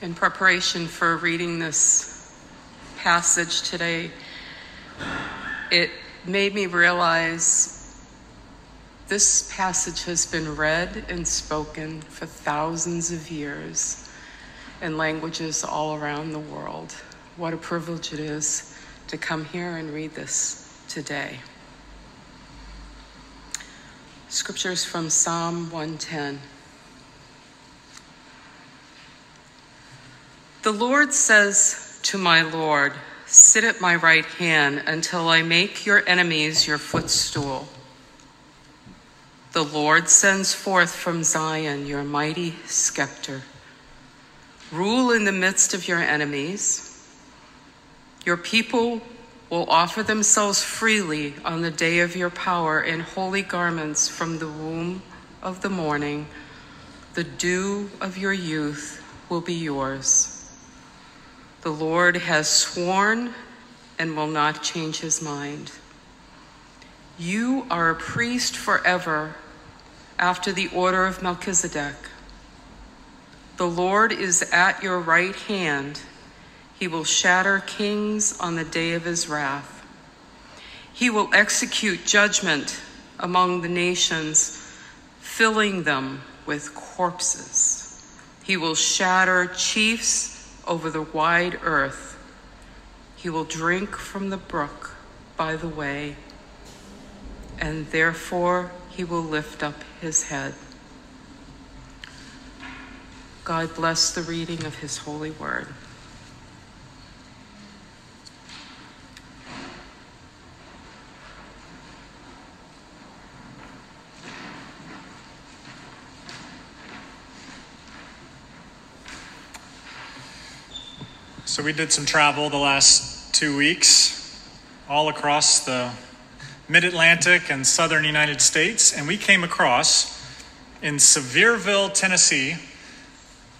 In preparation for reading this passage today, it made me realize this passage has been read and spoken for thousands of years in languages all around the world. What a privilege it is to come here and read this today. Scriptures from Psalm 110. The Lord says to my Lord, Sit at my right hand until I make your enemies your footstool. The Lord sends forth from Zion your mighty scepter. Rule in the midst of your enemies. Your people will offer themselves freely on the day of your power in holy garments from the womb of the morning. The dew of your youth will be yours. The Lord has sworn and will not change his mind. You are a priest forever after the order of Melchizedek. The Lord is at your right hand. He will shatter kings on the day of his wrath. He will execute judgment among the nations, filling them with corpses. He will shatter chiefs over the wide earth. He will drink from the brook by the way, and therefore he will lift up his head. God bless the reading of his holy word. So, we did some travel the last two weeks all across the mid Atlantic and southern United States, and we came across in Sevierville, Tennessee,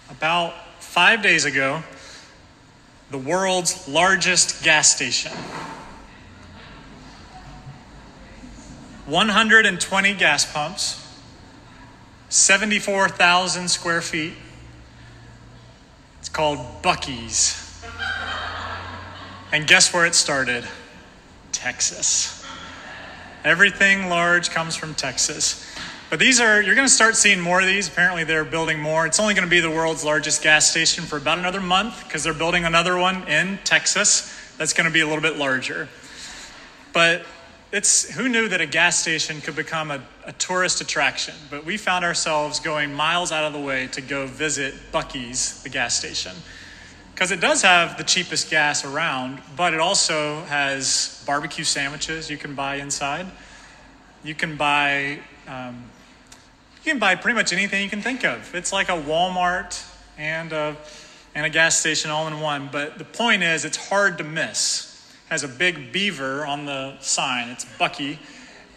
about five days ago, the world's largest gas station. 120 gas pumps, 74,000 square feet. It's called Buc-ee's. And guess where it started? Texas. Everything large comes from Texas. But these are, you're going to start seeing more of these. Apparently, they're building more. It's only going to be the world's largest gas station for about another month because they're building another one in Texas that's going to be a little bit larger. But it's who knew that a gas station could become a, a tourist attraction? But we found ourselves going miles out of the way to go visit Buc-ee's, the gas station because it does have the cheapest gas around, but it also has barbecue sandwiches you can buy inside. You can buy um, you can buy pretty much anything you can think of. It's like a Walmart and a, and a gas station all in one. But the point is, it's hard to miss. It has a big beaver on the sign. It's Buc-ee,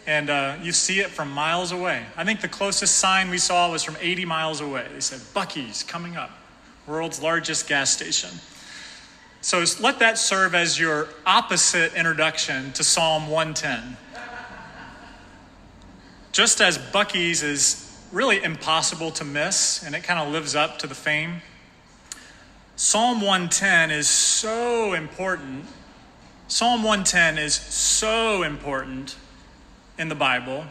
and uh, you see it from miles away. I think the closest sign we saw was from 80 miles away. They said Buc-ee's coming up world's largest gas station. So let that serve as your opposite introduction to Psalm 110. Just as Buc-ee's is really impossible to miss, and it kind of lives up to the fame, Psalm 110 is so important. Psalm 110 is so important in the Bible,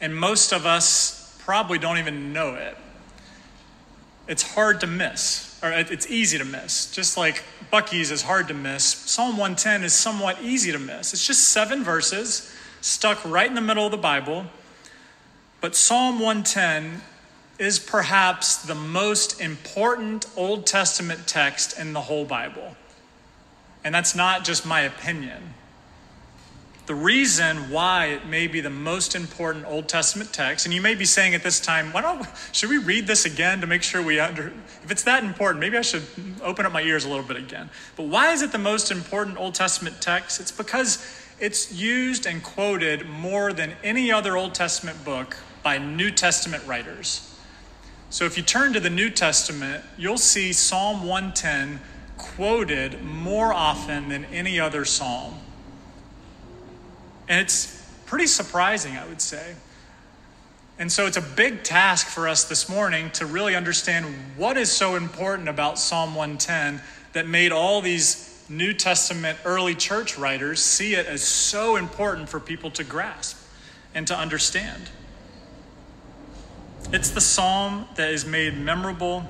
and most of us probably don't even know it it's hard to miss, or it's easy to miss. Just like Buc-ee's is hard to miss, Psalm 110 is somewhat easy to miss. It's just seven verses stuck right in the middle of the Bible. But Psalm 110 is perhaps the most important Old Testament text in the whole Bible. And that's not just my opinion. The reason why it may be the most important Old Testament text, and you may be saying at this time, why don't should we read this again to make sure we under if it's that important, maybe I should open up my ears a little bit again. But why is it the most important Old Testament text? It's because it's used and quoted more than any other Old Testament book by New Testament writers. So if you turn to the New Testament, you'll see Psalm 110 quoted more often than any other psalm. And it's pretty surprising, I would say. And so it's a big task for us this morning to really understand what is so important about Psalm 110 that made all these New Testament early church writers see it as so important for people to grasp and to understand. It's the psalm that is made memorable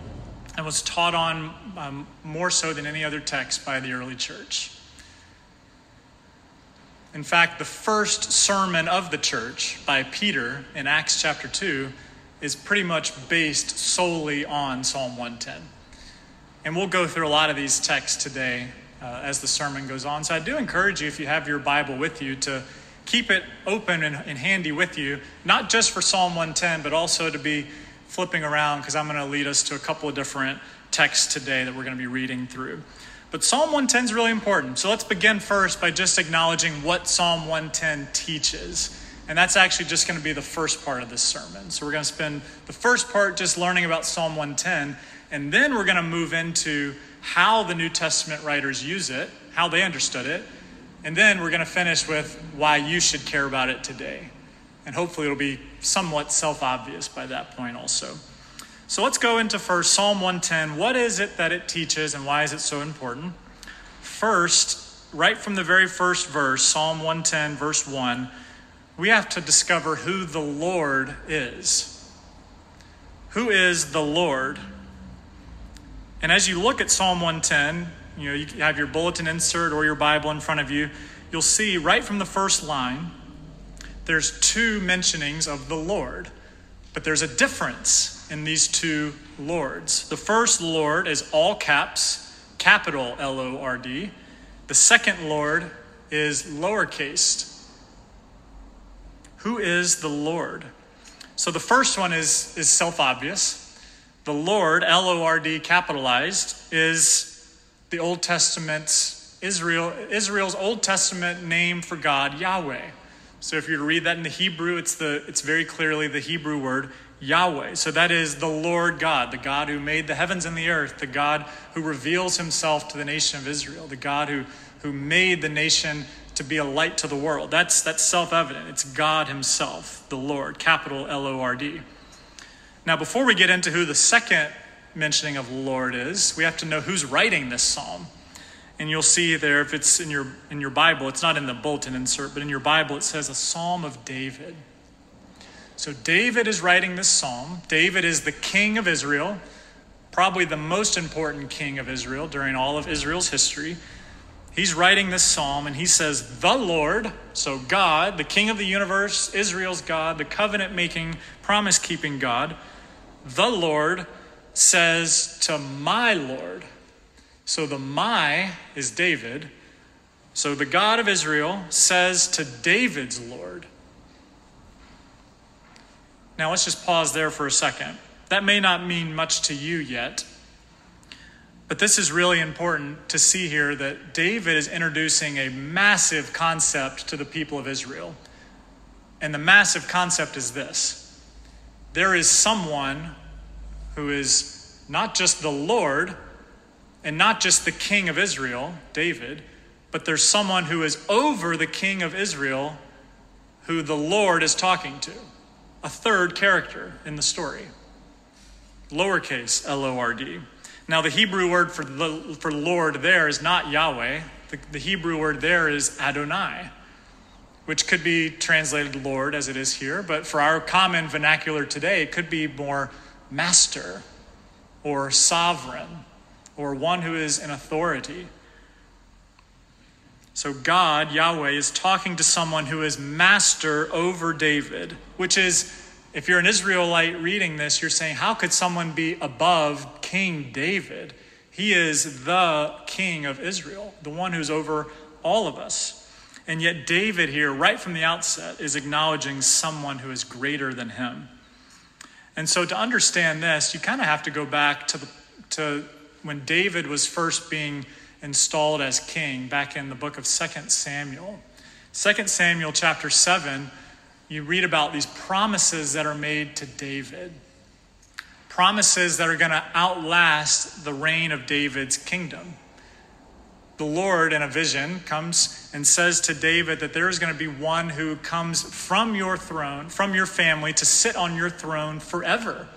and was taught on um, more so than any other text by the early church. In fact, the first sermon of the church by Peter in Acts chapter 2 is pretty much based solely on Psalm 110. And we'll go through a lot of these texts today uh, as the sermon goes on. So I do encourage you, if you have your Bible with you, to keep it open and, and handy with you, not just for Psalm 110, but also to be flipping around because I'm going to lead us to a couple of different texts today that we're going to be reading through. But Psalm 110 is really important. So let's begin first by just acknowledging what Psalm 110 teaches. And that's actually just going to be the first part of this sermon. So we're going to spend the first part just learning about Psalm 110, and then we're going to move into how the New Testament writers use it, how they understood it, and then we're going to finish with why you should care about it today. And hopefully it'll be somewhat self obvious by that point also. So let's go into first Psalm 110. What is it that it teaches and why is it so important? First, right from the very first verse, Psalm 110, verse 1, we have to discover who the Lord is. Who is the Lord? And as you look at Psalm 110, you know, you have your bulletin insert or your Bible in front of you, you'll see right from the first line, there's two mentionings of the Lord. But there's a difference in these two Lords. The first Lord is all caps, capital L O R D. The second Lord is lowercase. Who is the Lord? So the first one is, is self obvious. The Lord, L O R D capitalized, is the Old Testament's Israel, Israel's Old Testament name for God, Yahweh. So if you read that in the Hebrew, it's, the, it's very clearly the Hebrew word Yahweh. So that is the Lord God, the God who made the heavens and the earth, the God who reveals himself to the nation of Israel, the God who, who made the nation to be a light to the world. That's, that's self evident. It's God himself, the Lord, capital L O R D. Now, before we get into who the second mentioning of Lord is, we have to know who's writing this psalm. And you'll see there, if it's in your, in your Bible, it's not in the bulletin insert, but in your Bible it says a psalm of David. So David is writing this psalm. David is the king of Israel, probably the most important king of Israel during all of Israel's history. He's writing this psalm and he says, The Lord, so God, the king of the universe, Israel's God, the covenant making, promise keeping God, the Lord says to my Lord. So the my is David. So the God of Israel says to David's Lord. Now, let's just pause there for a second. That may not mean much to you yet, but this is really important to see here that David is introducing a massive concept to the people of Israel. And the massive concept is this there is someone who is not just the Lord and not just the king of Israel, David, but there's someone who is over the king of Israel who the Lord is talking to a third character in the story. Lowercase L O R D. Now, the Hebrew word for, the, for Lord there is not Yahweh. The, the Hebrew word there is Adonai, which could be translated Lord as it is here, but for our common vernacular today, it could be more master or sovereign or one who is in authority. So, God, Yahweh, is talking to someone who is master over David, which is, if you're an Israelite reading this, you're saying, how could someone be above King David? He is the king of Israel, the one who's over all of us. And yet, David here, right from the outset, is acknowledging someone who is greater than him. And so, to understand this, you kind of have to go back to, the, to when David was first being installed as king back in the book of 2 Samuel. 2 Samuel chapter 7, you read about these promises that are made to David. Promises that are going to outlast the reign of David's kingdom. the Lord in a vision comes and says to David that there is going to be one who comes from your throne, from your family, to sit on your throne forever.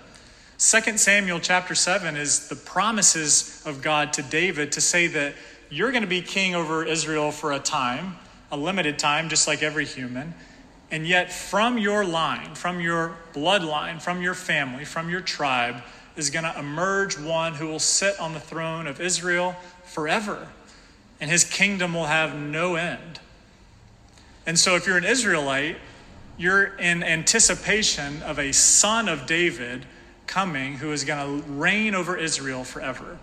2 Samuel chapter 7 is the promises of God to David to say that you're going to be king over Israel for a time, a limited time, just like every human. And yet, from your line, from your bloodline, from your family, from your tribe, is going to emerge one who will sit on the throne of Israel forever and his kingdom will have no end. And so, if you're an Israelite, you're in anticipation of a son of David coming who is going to reign over Israel forever.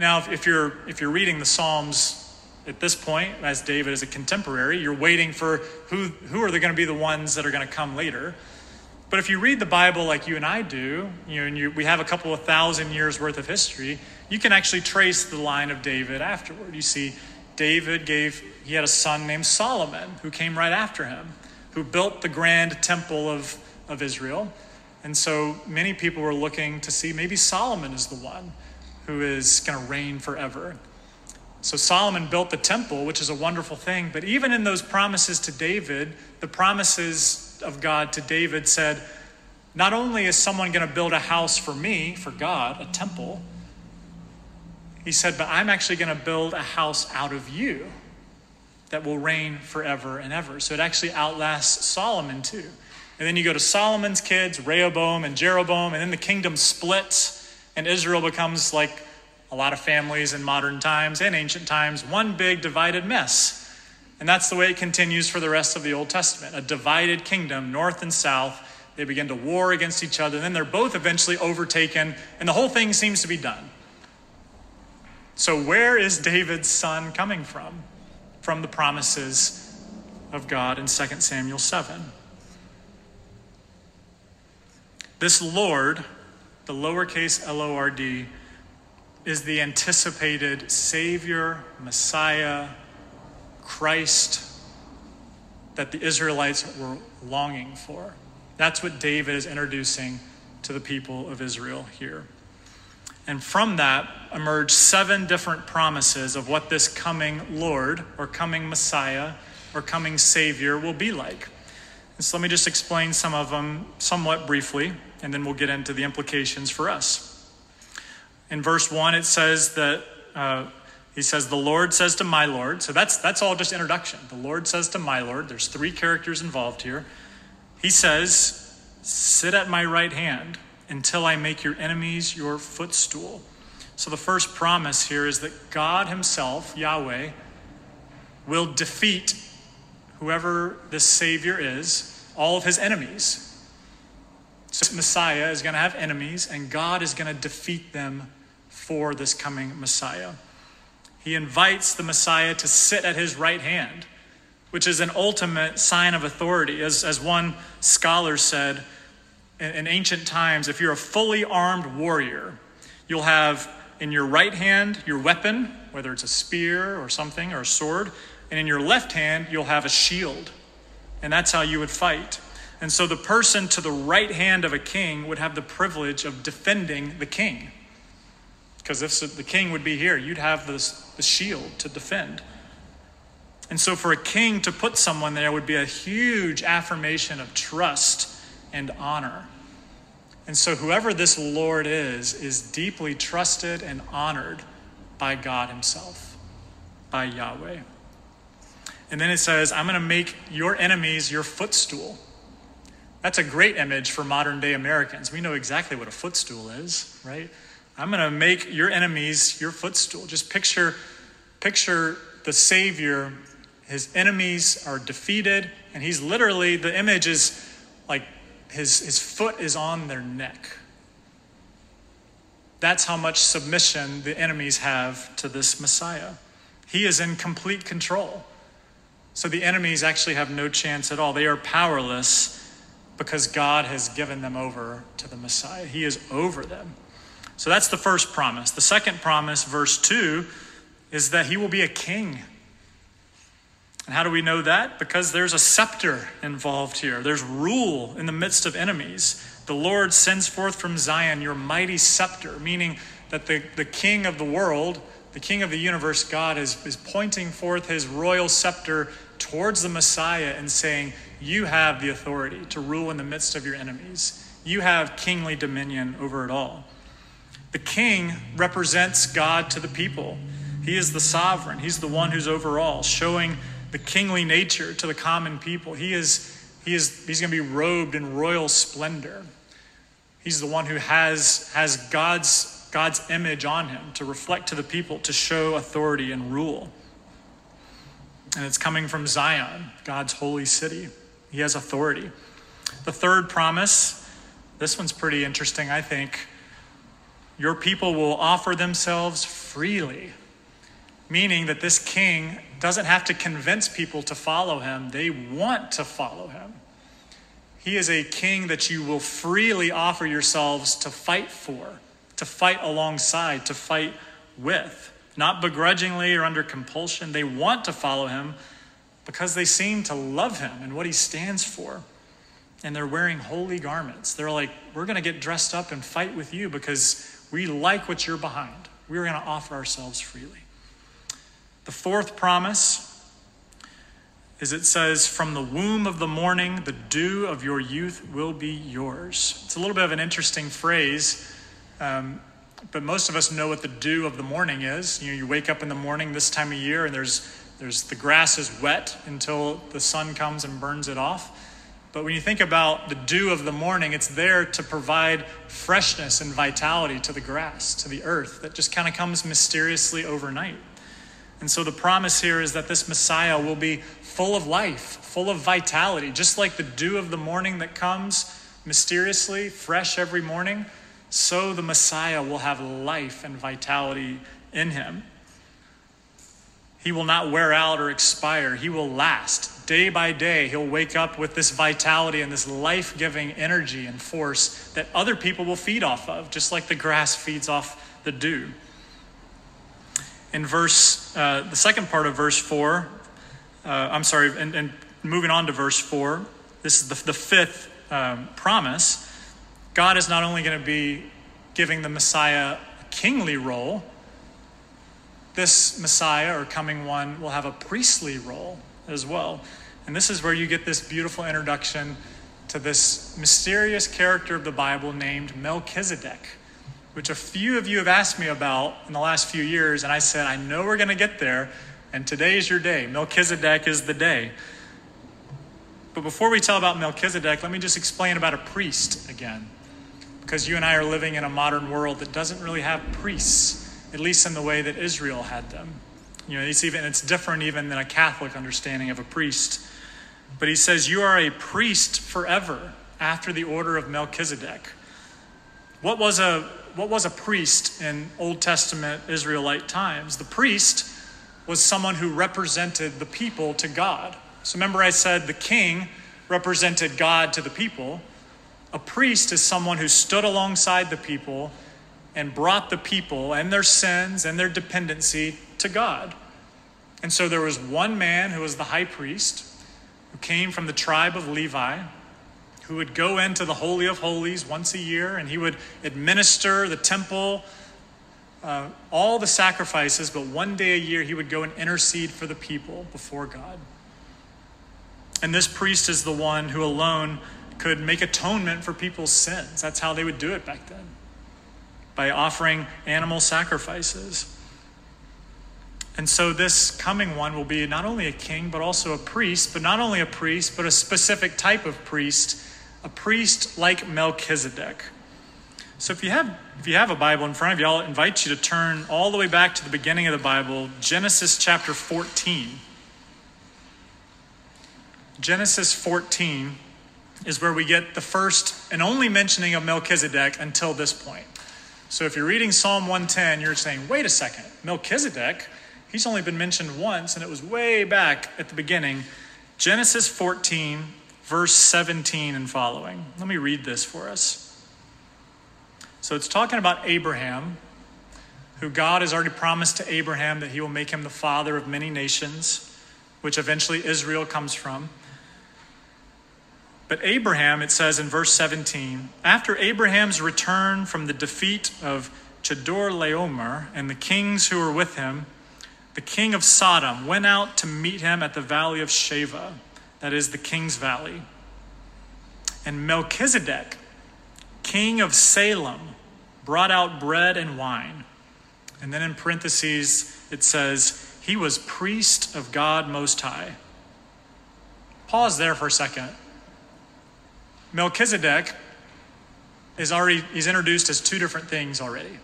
Now, if you're, if you're reading the Psalms at this point, as David is a contemporary, you're waiting for who, who are they going to be the ones that are going to come later. But if you read the Bible like you and I do, you know, and you, we have a couple of thousand years worth of history, you can actually trace the line of David afterward. You see David gave, he had a son named Solomon who came right after him, who built the grand temple of, of Israel. And so many people were looking to see maybe Solomon is the one who is going to reign forever. So Solomon built the temple, which is a wonderful thing. But even in those promises to David, the promises of God to David said, not only is someone going to build a house for me, for God, a temple, he said, But I'm actually going to build a house out of you that will reign forever and ever. So it actually outlasts Solomon too. And then you go to Solomon's kids, Rehoboam and Jeroboam, and then the kingdom splits, and Israel becomes like a lot of families in modern times and ancient times, one big divided mess. And that's the way it continues for the rest of the Old Testament a divided kingdom, north and south. They begin to war against each other, and then they're both eventually overtaken, and the whole thing seems to be done. So, where is David's son coming from? From the promises of God in 2 Samuel 7. This Lord, the lowercase L O R D, is the anticipated Savior, Messiah, Christ that the Israelites were longing for. That's what David is introducing to the people of Israel here. And from that emerged seven different promises of what this coming Lord or coming Messiah or coming Savior will be like. So let me just explain some of them somewhat briefly, and then we'll get into the implications for us. In verse 1, it says that uh, he says, The Lord says to my Lord. So that's, that's all just introduction. The Lord says to my Lord. There's three characters involved here. He says, Sit at my right hand until I make your enemies your footstool. So the first promise here is that God Himself, Yahweh, will defeat whoever this Savior is, all of His enemies. So Messiah is going to have enemies, and God is going to defeat them for this coming Messiah. He invites the Messiah to sit at his right hand, which is an ultimate sign of authority. As, as one scholar said, in, in ancient times, if you're a fully armed warrior, you'll have in your right hand your weapon, whether it's a spear or something or a sword, and in your left hand you'll have a shield. And that's how you would fight. And so the person to the right hand of a king would have the privilege of defending the king. Because if the king would be here, you'd have this, the shield to defend. And so for a king to put someone there would be a huge affirmation of trust and honor. And so, whoever this Lord is, is deeply trusted and honored by God Himself, by Yahweh. And then it says, I'm going to make your enemies your footstool. That's a great image for modern day Americans. We know exactly what a footstool is, right? I'm going to make your enemies your footstool. Just picture, picture the Savior. His enemies are defeated, and he's literally, the image is like his, his foot is on their neck. That's how much submission the enemies have to this Messiah. He is in complete control. So the enemies actually have no chance at all. They are powerless because God has given them over to the Messiah. He is over them. So that's the first promise. The second promise, verse 2, is that he will be a king. And how do we know that? Because there's a scepter involved here. There's rule in the midst of enemies. The Lord sends forth from Zion your mighty scepter, meaning that the, the king of the world, the King of the universe, God, is, is pointing forth his royal scepter towards the Messiah and saying, You have the authority to rule in the midst of your enemies. You have kingly dominion over it all. The king represents God to the people. He is the sovereign, he's the one who's over all, showing the kingly nature to the common people. He is, he is he's going to be robed in royal splendor. He's the one who has, has God's, God's image on him to reflect to the people, to show authority and rule. And it's coming from Zion, God's holy city. He has authority. The third promise, this one's pretty interesting, I think. Your people will offer themselves freely, meaning that this king doesn't have to convince people to follow him, they want to follow him. He is a king that you will freely offer yourselves to fight for, to fight alongside, to fight with, not begrudgingly or under compulsion. They want to follow him because they seem to love him and what he stands for. And they're wearing holy garments. They're like, we're going to get dressed up and fight with you because we like what you're behind. We're going to offer ourselves freely. The fourth promise is it says, From the womb of the morning, the dew of your youth will be yours. It's a little bit of an interesting phrase, um, but most of us know what the dew of the morning is. You know, you wake up in the morning this time of year, and there's, there's the grass is wet until the sun comes and burns it off. But when you think about the dew of the morning, it's there to provide freshness and vitality to the grass, to the earth, that just kind of comes mysteriously overnight. And so the promise here is that this Messiah will be full of life, full of vitality, just like the dew of the morning that comes mysteriously, fresh every morning. So the Messiah will have life and vitality in him. He will not wear out or expire. He will last. Day by day, he'll wake up with this vitality and this life giving energy and force that other people will feed off of, just like the grass feeds off the dew. In verse, uh, the second part of verse 4, uh, I'm sorry, and, and, moving on to verse 4, this is the, the fifth um, promise. God is not only going to be giving the Messiah a kingly role, this Messiah or coming one will have a priestly role as well. And this is where you get this beautiful introduction to this mysterious character of the Bible named Melchizedek, which a few of you have asked me about in the last few years. And I said, I know we're going to get there, and today is your day. Melchizedek is the day. But before we tell about Melchizedek, let me just explain about a priest again. Because you and I are living in a modern world that doesn't really have priests at least in the way that Israel had them. You know, it's even it's different even than a Catholic understanding of a priest. But he says, You are a priest forever after the order of Melchizedek. What was a what was a priest in Old Testament Israelite times? The priest was someone who represented the people to God. So remember I said the king represented God to the people. A priest is someone who stood alongside the people and brought the people and their sins and their dependency to God. And so there was one man who was the high priest, who came from the tribe of Levi, who would go into the Holy of Holies once a year and he would administer the temple, uh, all the sacrifices, but one day a year he would go and intercede for the people before God. And this priest is the one who alone could make atonement for people's sins. That's how they would do it back then by offering animal sacrifices. And so, this coming one will be not only a king, but also a priest, but not only a priest, but a specific type of priest, a priest like Melchizedek. So, if you have, if you have a Bible in front of you, I'll invite you to turn all the way back to the beginning of the Bible, Genesis chapter 14. Genesis 14 is where we get the first and only mentioning of Melchizedek until this point. So if you're reading Psalm 110, you're saying, wait a second, Melchizedek, he's only been mentioned once, and it was way back at the beginning. Genesis 14, verse 17 and following. Let me read this for us. So it's talking about Abraham, who God has already promised to Abraham that he will make him the father of many nations, which eventually Israel comes from. But Abraham, it says in verse 17, after Abraham's return from the defeat of Chedorlaomer, and the kings who were with him, the king of Sodom, went out to meet him at the valley of Shaveh, that is the king's valley. And Melchizedek, king of Salem, brought out bread and wine. And then in parentheses, it says, He was priest of God Most High. Pause there for a second. Melchizedek is already, he's introduced as two different things already.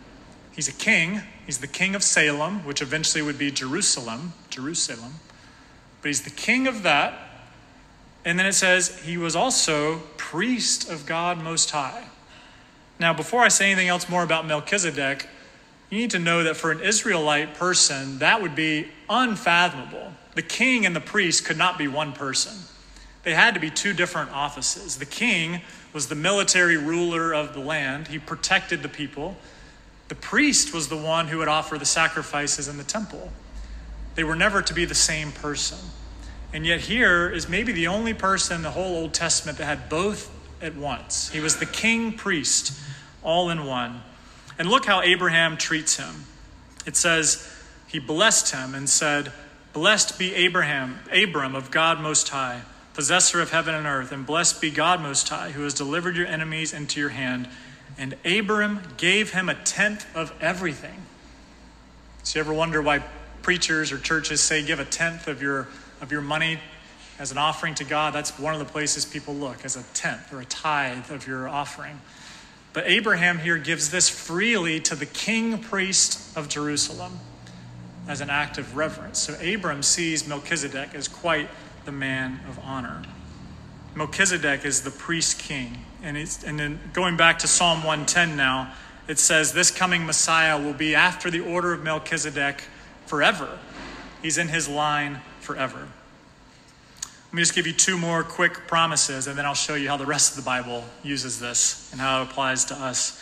He's a king. He's the king of Salem, which eventually would be Jerusalem, Jerusalem. But he's the king of that. And then it says he was also priest of God Most High. Now, before I say anything else more about Melchizedek, you need to know that for an Israelite person, that would be unfathomable. The king and the priest could not be one person, they had to be two different offices. The king was the military ruler of the land, he protected the people. The priest was the one who would offer the sacrifices in the temple. They were never to be the same person. And yet, here is maybe the only person in the whole Old Testament that had both at once. He was the king priest, all in one. And look how Abraham treats him. It says, He blessed him and said, Blessed be Abraham, Abram of God Most High, possessor of heaven and earth, and blessed be God Most High, who has delivered your enemies into your hand. And Abram gave him a tenth of everything. So you ever wonder why preachers or churches say give a tenth of your of your money as an offering to God? That's one of the places people look as a tenth or a tithe of your offering. But Abraham here gives this freely to the king priest of Jerusalem as an act of reverence. So Abram sees Melchizedek as quite the man of honor. Melchizedek is the priest king. And, and then going back to Psalm 110 now, it says, This coming Messiah will be after the order of Melchizedek forever. He's in his line forever. Let me just give you two more quick promises, and then I'll show you how the rest of the Bible uses this and how it applies to us.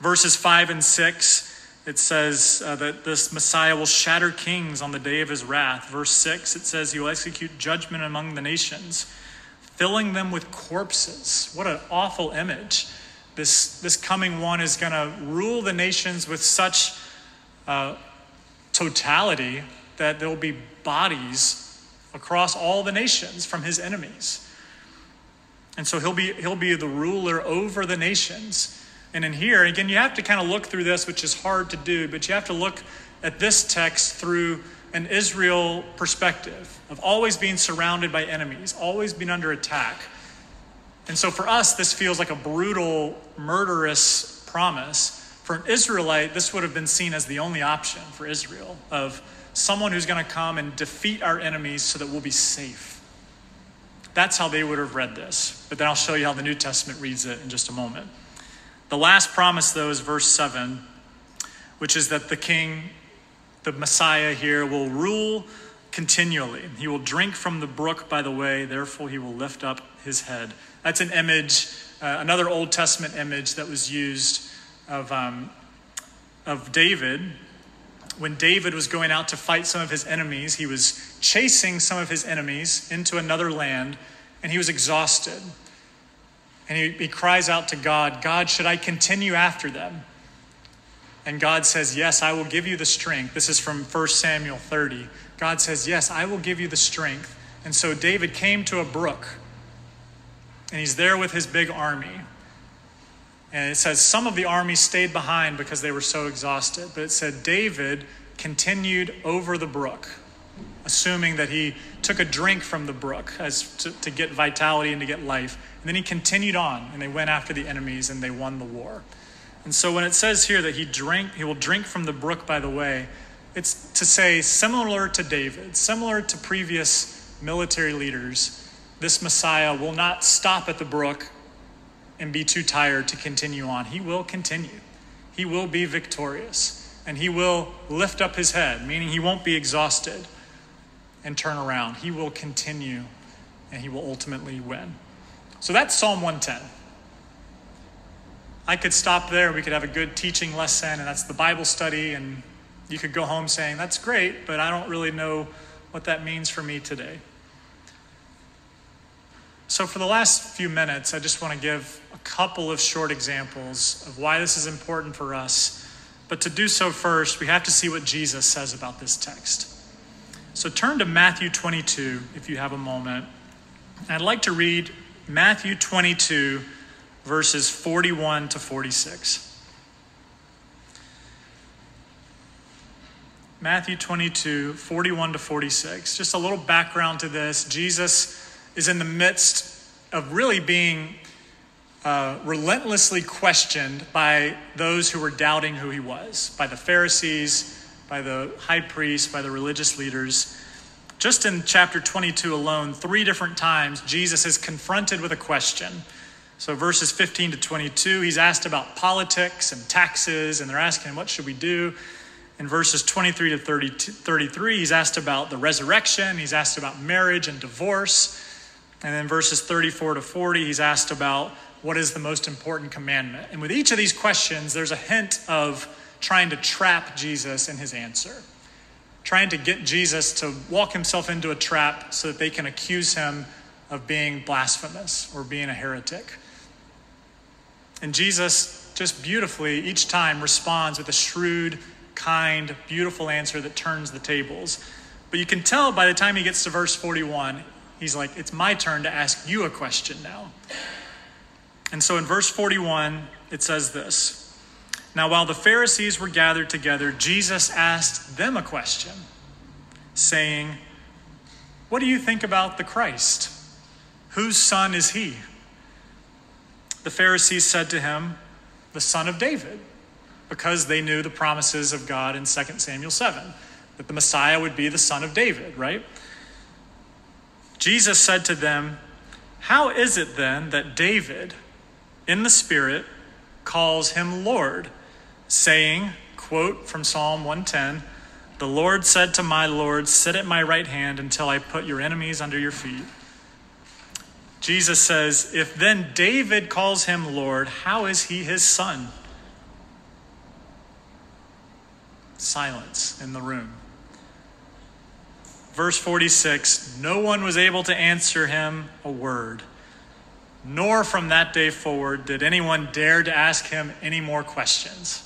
Verses 5 and 6 it says uh, that this Messiah will shatter kings on the day of his wrath. Verse 6, it says he will execute judgment among the nations, filling them with corpses. What an awful image. This, this coming one is going to rule the nations with such uh, totality that there will be bodies across all the nations from his enemies. And so he'll be, he'll be the ruler over the nations. And in here, again, you have to kind of look through this, which is hard to do, but you have to look at this text through an Israel perspective of always being surrounded by enemies, always being under attack. And so for us, this feels like a brutal, murderous promise. For an Israelite, this would have been seen as the only option for Israel of someone who's going to come and defeat our enemies so that we'll be safe. That's how they would have read this. But then I'll show you how the New Testament reads it in just a moment. The last promise, though, is verse 7, which is that the king, the Messiah here, will rule continually. He will drink from the brook by the way, therefore, he will lift up his head. That's an image, uh, another Old Testament image that was used of, um, of David. When David was going out to fight some of his enemies, he was chasing some of his enemies into another land, and he was exhausted. And he, he cries out to God, God, should I continue after them? And God says, Yes, I will give you the strength. This is from 1 Samuel 30. God says, Yes, I will give you the strength. And so David came to a brook, and he's there with his big army. And it says some of the army stayed behind because they were so exhausted. But it said David continued over the brook, assuming that he took a drink from the brook as to, to get vitality and to get life. And then he continued on, and they went after the enemies and they won the war. And so when it says here that he drank, he will drink from the brook by the way, it's to say similar to David, similar to previous military leaders, this Messiah will not stop at the brook and be too tired to continue on. He will continue. He will be victorious. And he will lift up his head, meaning he won't be exhausted and turn around. He will continue and he will ultimately win. So that's Psalm 110. I could stop there. We could have a good teaching lesson, and that's the Bible study, and you could go home saying, That's great, but I don't really know what that means for me today. So, for the last few minutes, I just want to give a couple of short examples of why this is important for us But to do so first, we have to see what Jesus says about this text. So turn to Matthew 22 if you have a moment. I'd like to read Matthew 22, verses 41 to 46. Matthew 22, 41 to 46. Just a little background to this. Jesus is in the midst of really being uh, relentlessly questioned by those who were doubting who he was, by the Pharisees, by the high priest, by the religious leaders. Just in chapter 22 alone, three different times, Jesus is confronted with a question. So, verses 15 to 22, he's asked about politics and taxes, and they're asking, What should we do? In verses 23 to 30, 33, he's asked about the resurrection, he's asked about marriage and divorce. And then verses 34 to 40, he's asked about what is the most important commandment? And with each of these questions, there's a hint of trying to trap Jesus in his answer, trying to get Jesus to walk himself into a trap so that they can accuse him of being blasphemous or being a heretic. And Jesus just beautifully each time responds with a shrewd, kind, beautiful answer that turns the tables. But you can tell by the time he gets to verse 41, he's like, It's my turn to ask you a question now. And so in verse 41, it says this Now, while the Pharisees were gathered together, Jesus asked them a question, saying, What do you think about the Christ? Whose son is he? The Pharisees said to him, The son of David, because they knew the promises of God in 2 Samuel 7, that the Messiah would be the son of David, right? Jesus said to them, How is it then that David, in the Spirit, calls him Lord, saying, quote from Psalm 110, The Lord said to my Lord, Sit at my right hand until I put your enemies under your feet. Jesus says, If then David calls him Lord, how is he his son? Silence in the room. Verse 46 No one was able to answer him a word nor from that day forward did anyone dare to ask him any more questions.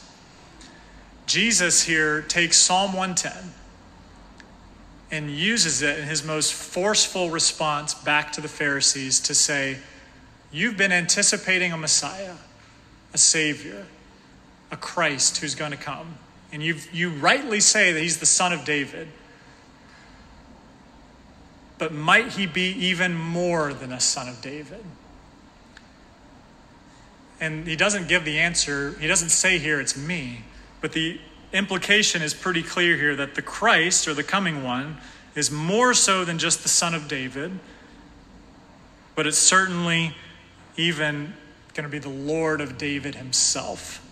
Jesus here takes Psalm 110 and uses it in his most forceful response back to the Pharisees to say, You've been anticipating a Messiah, a Savior, a Christ who's going to come. And you you rightly say that he's the son of David. But might he be even more than a son of David? And he doesn't give the answer, he doesn't say here, it's me. But the implication is pretty clear here that the Christ, or the coming one, is more so than just the son of David, but it's certainly even going to be the Lord of David himself.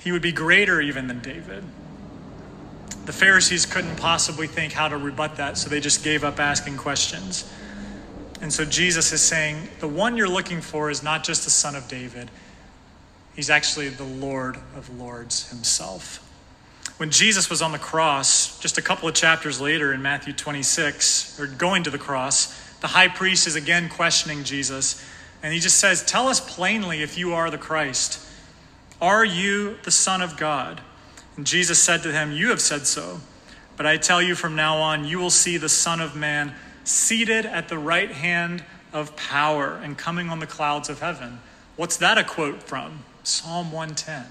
He would be greater even than David. The Pharisees couldn't possibly think how to rebut that, so they just gave up asking questions. And so Jesus is saying, the one you're looking for is not just the son of David, he's actually the Lord of Lords himself. When Jesus was on the cross, just a couple of chapters later in Matthew 26, or going to the cross, the high priest is again questioning Jesus. And he just says, Tell us plainly if you are the Christ. Are you the Son of God? And Jesus said to him, You have said so. But I tell you from now on, you will see the Son of Man seated at the right hand of power and coming on the clouds of heaven. What's that a quote from? Psalm 110.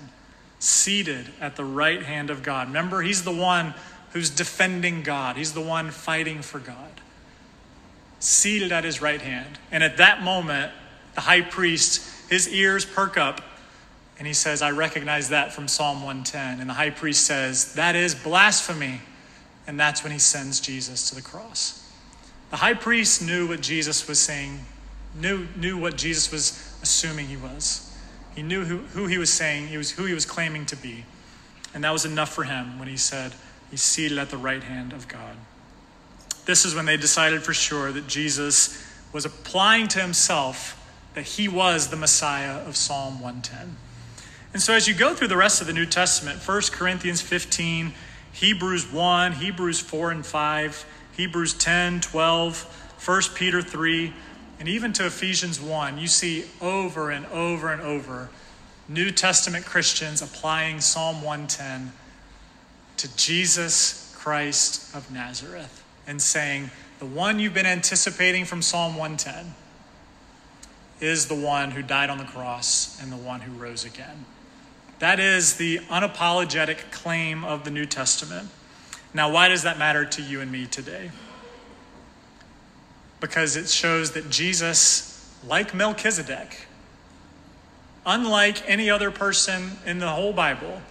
Seated at the right hand of God. Remember, he's the one who's defending God, he's the one fighting for God. Seated at his right hand. And at that moment, the high priest, his ears perk up and he says, I recognize that from Psalm 110. And the high priest says, That is blasphemy. And that's when he sends Jesus to the cross. The high priest knew what Jesus was saying, knew, knew what Jesus was assuming he was. He knew who, who he was saying, he was who he was claiming to be. And that was enough for him when he said, He's seated at the right hand of God. This is when they decided for sure that Jesus was applying to himself that he was the Messiah of Psalm 110. And so as you go through the rest of the New Testament, 1 Corinthians 15, Hebrews 1, Hebrews 4 and 5, Hebrews 10, 12, 1 Peter 3, and even to Ephesians 1, you see over and over and over New Testament Christians applying Psalm 110 to Jesus Christ of Nazareth and saying, the one you've been anticipating from Psalm 110 is the one who died on the cross and the one who rose again. That is the unapologetic claim of the New Testament. Now, why does that matter to you and me today? Because it shows that Jesus, like Melchizedek, unlike any other person in the whole Bible,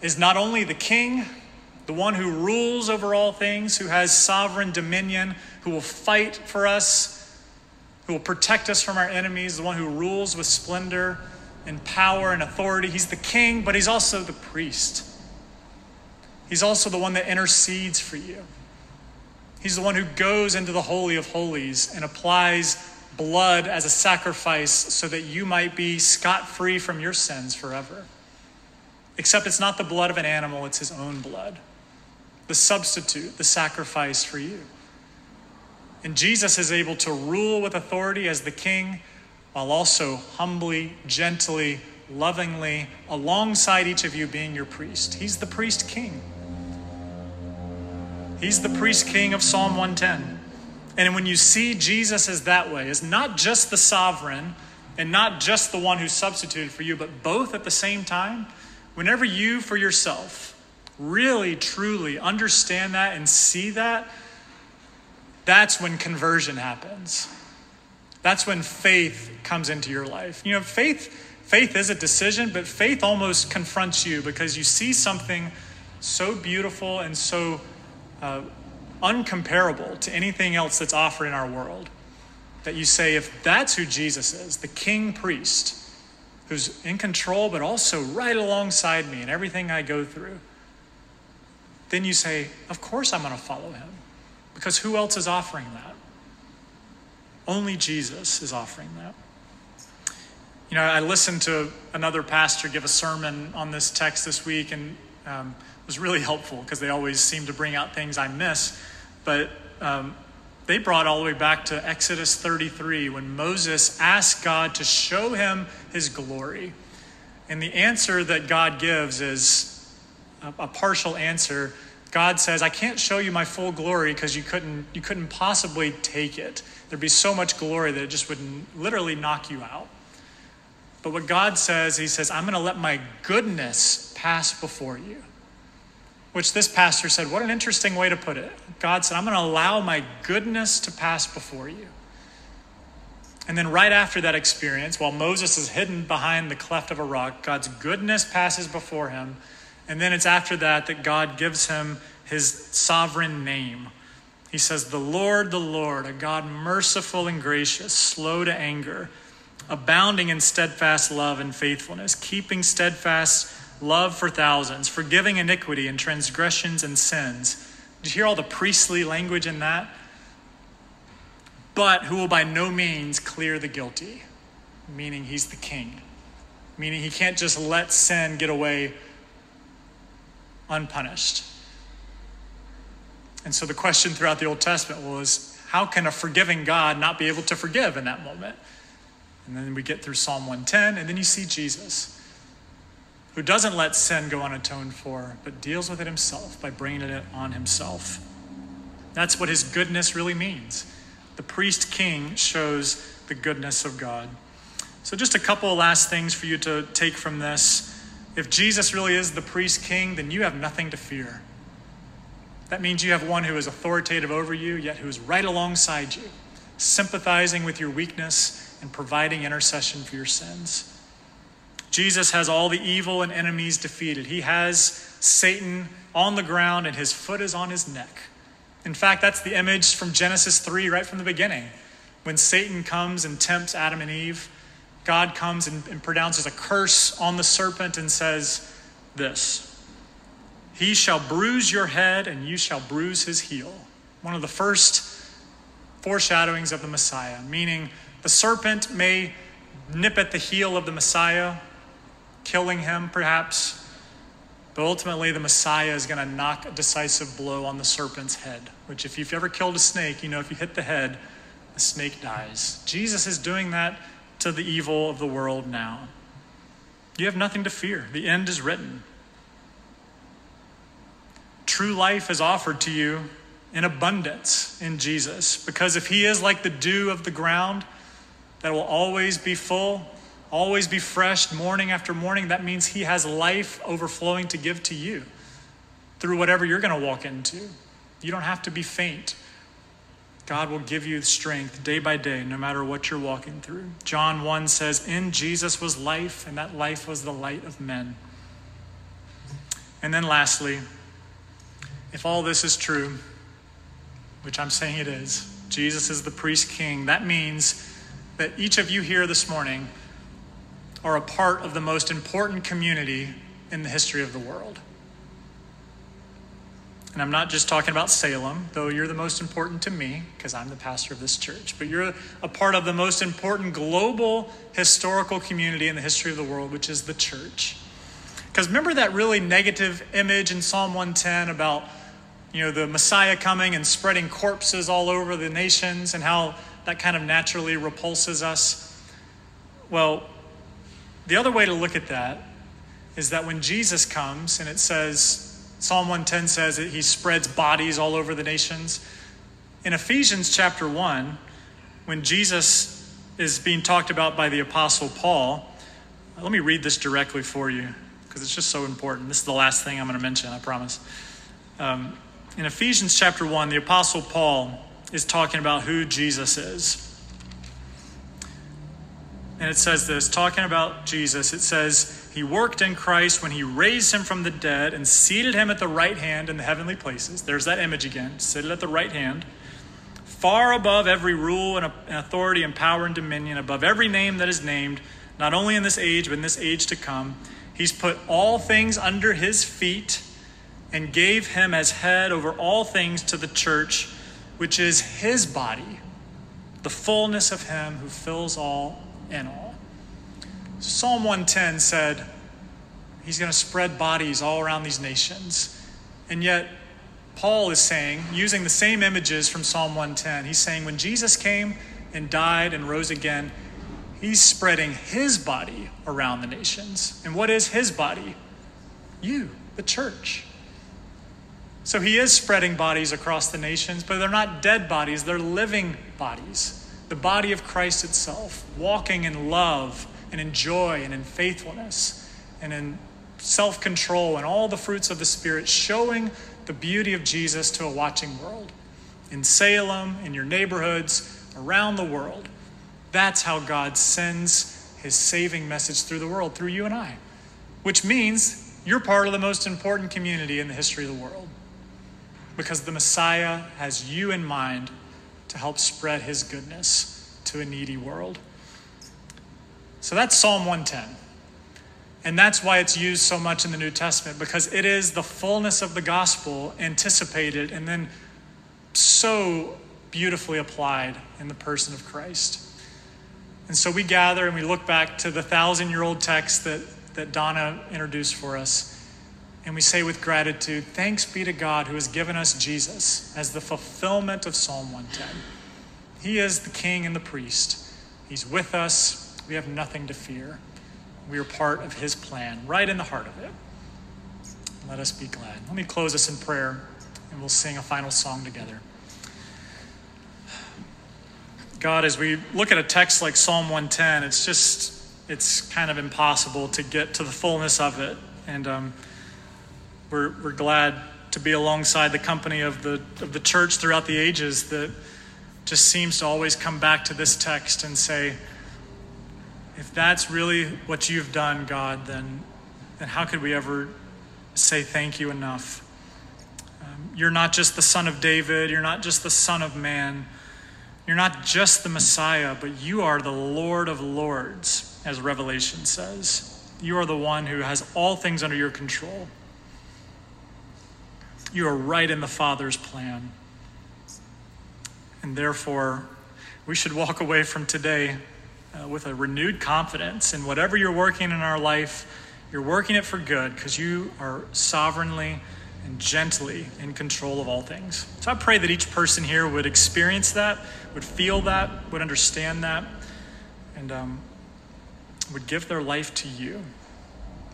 is not only the king, the one who rules over all things, who has sovereign dominion, who will fight for us, who will protect us from our enemies, the one who rules with splendor and power and authority. He's the king, but he's also the priest. He's also the one that intercedes for you. He's the one who goes into the Holy of Holies and applies blood as a sacrifice so that you might be scot free from your sins forever. Except it's not the blood of an animal, it's his own blood. The substitute, the sacrifice for you. And Jesus is able to rule with authority as the king while also humbly, gently, lovingly, alongside each of you being your priest. He's the priest king. He's the priest king of Psalm 110. And when you see Jesus as that way, as not just the sovereign and not just the one who substituted for you, but both at the same time, whenever you for yourself really, truly understand that and see that, that's when conversion happens. That's when faith comes into your life. You know, faith faith is a decision, but faith almost confronts you because you see something so beautiful and so uh, uncomparable to anything else that's offered in our world that you say, if that's who Jesus is, the king priest, who's in control but also right alongside me in everything I go through, then you say, of course I'm going to follow him. Because who else is offering that? Only Jesus is offering that. You know, I listened to another pastor give a sermon on this text this week, and um, was really helpful because they always seem to bring out things I miss. But um, they brought all the way back to Exodus 33 when Moses asked God to show him his glory. And the answer that God gives is a, a partial answer. God says, I can't show you my full glory because you couldn't, you couldn't possibly take it. There'd be so much glory that it just would literally knock you out. But what God says, He says, I'm going to let my goodness pass before you. Which this pastor said, what an interesting way to put it. God said, I'm going to allow my goodness to pass before you. And then, right after that experience, while Moses is hidden behind the cleft of a rock, God's goodness passes before him. And then it's after that that God gives him his sovereign name. He says, The Lord, the Lord, a God merciful and gracious, slow to anger, abounding in steadfast love and faithfulness, keeping steadfast love for thousands, forgiving iniquity and transgressions and sins. Did you hear all the priestly language in that? But who will by no means clear the guilty, meaning he's the king, meaning he can't just let sin get away unpunished. And so the question throughout the Old Testament was how can a forgiving God not be able to forgive in that moment? And then we get through Psalm 110, and then you see Jesus, who doesn't let sin go unatoned for, but deals with it himself by bringing it on himself. That's what his goodness really means. The priest king shows the goodness of God. So, just a couple of last things for you to take from this. If Jesus really is the priest king, then you have nothing to fear. That means you have one who is authoritative over you, yet who is right alongside you, sympathizing with your weakness and providing intercession for your sins. Jesus has all the evil and enemies defeated. He has Satan on the ground and his foot is on his neck. In fact, that's the image from Genesis 3 right from the beginning. When Satan comes and tempts Adam and Eve, God comes and, and pronounces a curse on the serpent and says this He shall bruise your head, and you shall bruise his heel. One of the first foreshadowings of the Messiah, meaning the serpent may nip at the heel of the Messiah, killing him perhaps, but ultimately the Messiah is going to knock a decisive blow on the serpent's head, which, if you've ever killed a snake, you know if you hit the head, the snake dies. Jesus is doing that to the evil of the world now. You have nothing to fear. The end is written. True life is offered to you in abundance in Jesus. Because if He is like the dew of the ground that will always be full, always be fresh morning after morning, that means He has life overflowing to give to you through whatever you're going to walk into. You don't have to be faint. God will give you strength day by day, no matter what you're walking through. John 1 says, In Jesus was life, and that life was the light of men. And then lastly, if all this is true, which I'm saying it is, Jesus is the priest king, that means that each of you here this morning are a part of the most important community in the history of the world. And I'm not just talking about Salem, though you're the most important to me because I'm the pastor of this church, but you're a part of the most important global historical community in the history of the world, which is the church. Because remember that really negative image in Psalm 110 about you know the Messiah coming and spreading corpses all over the nations and how that kind of naturally repulses us? Well, the other way to look at that is that when Jesus comes and it says Psalm 110 says that he spreads bodies all over the nations. In Ephesians chapter 1, when Jesus is being talked about by the Apostle Paul, let me read this directly for you because it's just so important. This is the last thing I'm going to mention, I promise. Um, in Ephesians chapter 1, the Apostle Paul is talking about who Jesus is. And it says this talking about Jesus, it says, He worked in Christ when He raised Him from the dead and seated Him at the right hand in the heavenly places. There's that image again, seated at the right hand, far above every rule uh, and authority and power and dominion, above every name that is named, not only in this age, but in this age to come. He's put all things under His feet and gave Him as head over all things to the church, which is His body, the fullness of Him who fills all and all. Psalm 110 said, He's going to spread bodies all around these nations. And yet, Paul is saying, using the same images from Psalm 110, he's saying when Jesus came and died and rose again, he's spreading his body around the nations. And what is his body? You, the church. So he is spreading bodies across the nations, but they're not dead bodies, they're living bodies the body of Christ itself, walking in love and in joy and in faithfulness and in self control and all the fruits of the Spirit, showing the beauty of Jesus to a watching world. In Salem, in your neighborhoods, around the world. That's how God sends his saving message through the world, through you and I, which means you're part of the most important community in the history of the world because the Messiah has you in mind to help spread his goodness to a needy world. So that's Psalm 110. And that's why it's used so much in the New Testament, because it is the fullness of the gospel anticipated and then so beautifully applied in the person of Christ. And so we gather and we look back to the thousand year old text that, that Donna introduced for us. And we say with gratitude, Thanks be to God who has given us Jesus as the fulfillment of Psalm 110. He is the king and the priest. He's with us. We have nothing to fear. We are part of his plan, right in the heart of it. Let us be glad. Let me close us in prayer, and we'll sing a final song together. God, as we look at a text like Psalm 110, it's just, it's kind of impossible to get to the fullness of it. And, um, we're, we're glad to be alongside the company of the, of the church throughout the ages that just seems to always come back to this text and say, if that's really what you've done, God, then, then how could we ever say thank you enough? Um, you're not just the son of David, you're not just the son of man, you're not just the Messiah, but you are the Lord of Lords, as Revelation says. You are the one who has all things under your control. You are right in the Father's plan. And therefore, we should walk away from today uh, with a renewed confidence in whatever you're working in our life, you're working it for good because you are sovereignly and gently in control of all things. So I pray that each person here would experience that, would feel that, would understand that, and um, would give their life to you.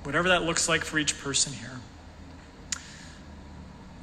whatever that looks like for each person here.